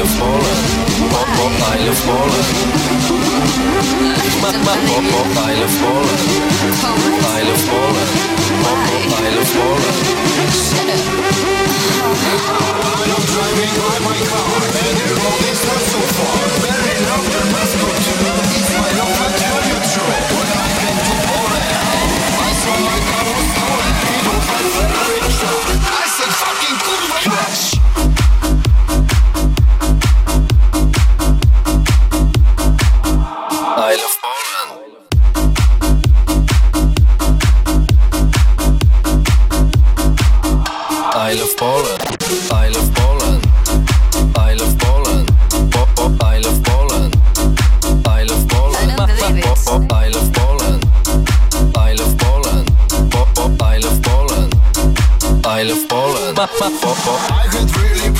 Luftballon, Bob, Bob, ein Luftballon. Bob, Bob, ein Luftballon. Ein Luftballon, Bob, Bob, ein Luftballon. I'm driving by my car and the road is not so far. Very long the bus go to. My love, I tell I came to Poland, I saw my car. People fight for every. I said fucking good, my I get really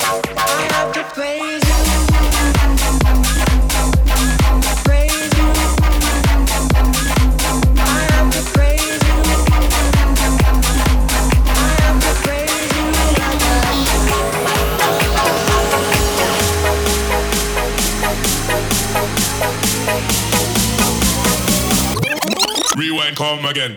Rewind, come again.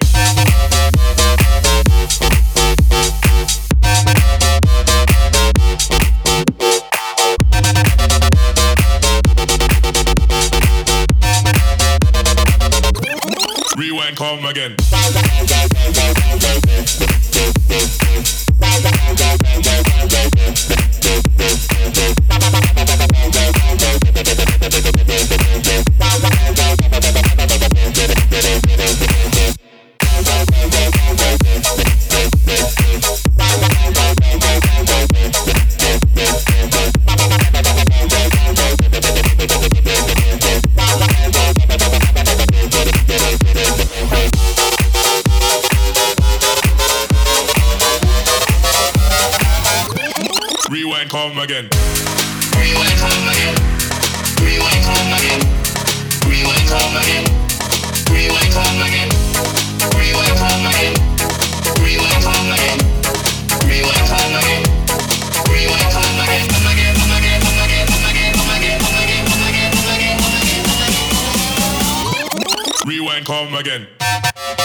again. Rewind, come again. Rewind, come again. Rewind, come again. Rewind, come again. Rewind, come again. Rewind, come again. Rewind, come again. Rewind, come again. Rewind, come again. Come again, come again, come again, come again, come again, come again, come again, come again, come again, come again. Rewind, come again.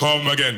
come again.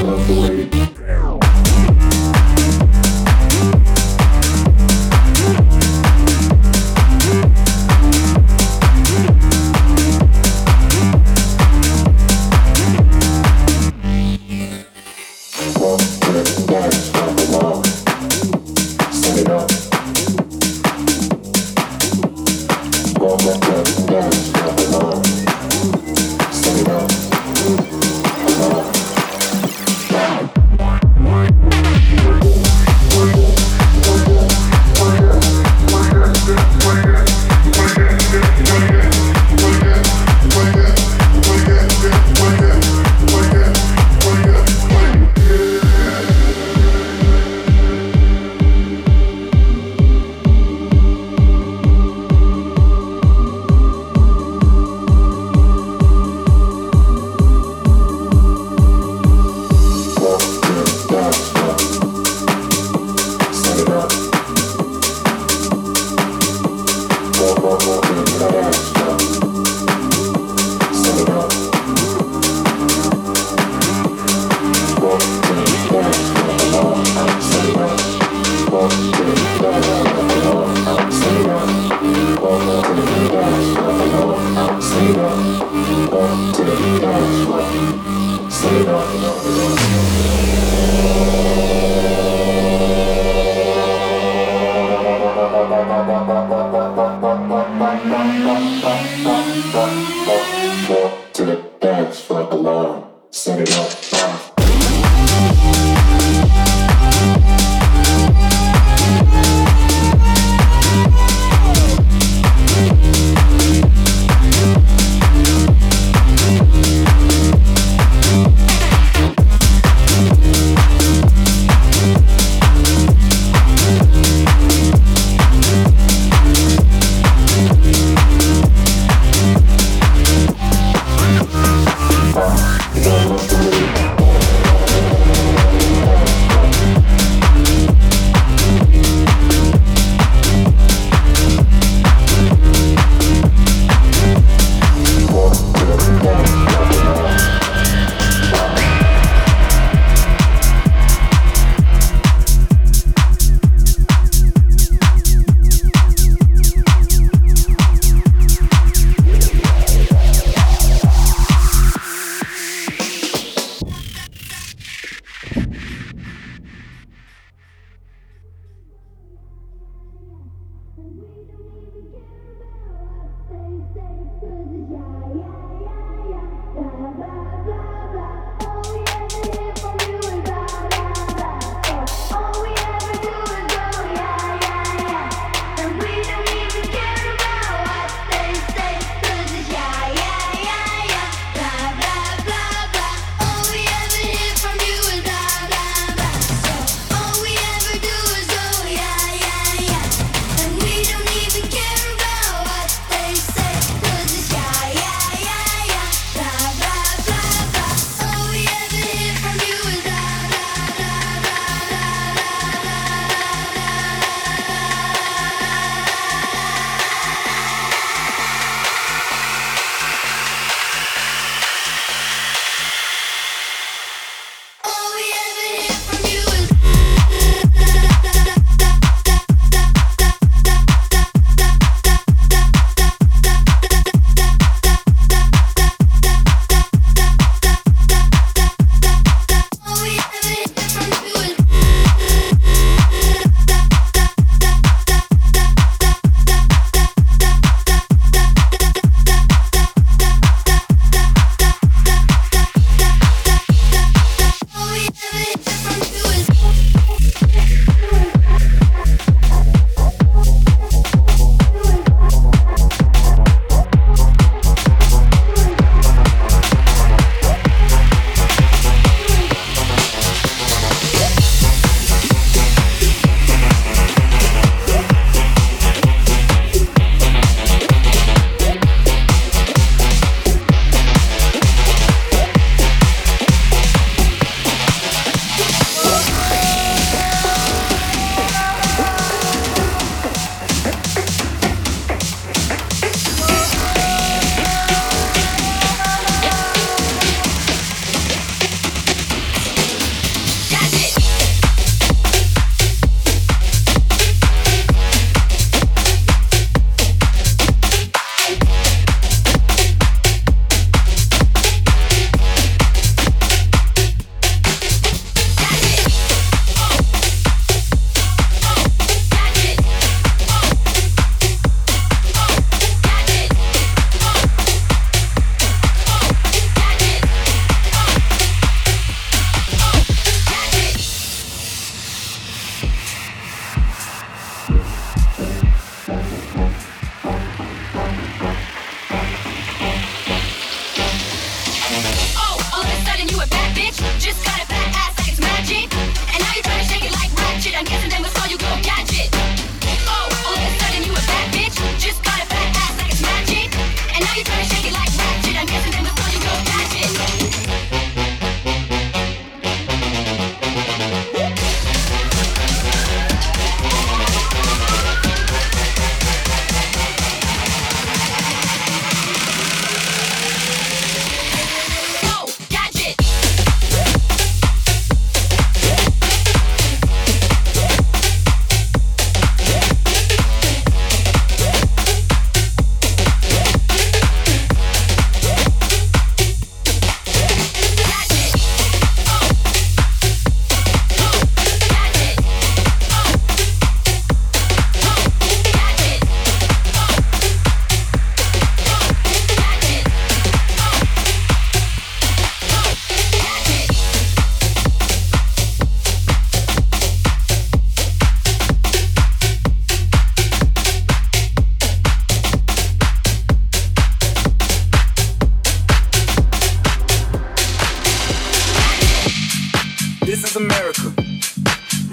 Love the way Oh,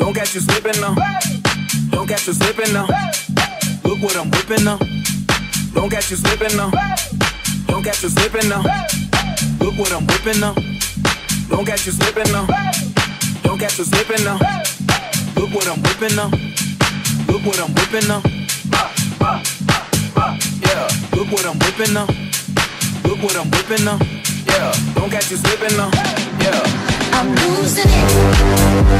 slipping now. Don't catch you slipping now. Look what I'm whipping now. Don't catch you slipping now. Don't catch you slipping now. Look what I'm whipping now. Don't catch you slipping now. Don't catch you slipping now. Look what I'm whipping now. Look what I'm whipping now. Yeah, look what I'm whipping now. Look what I'm whipping now. Yeah, don't catch you slipping now. Yeah, I'm losing it.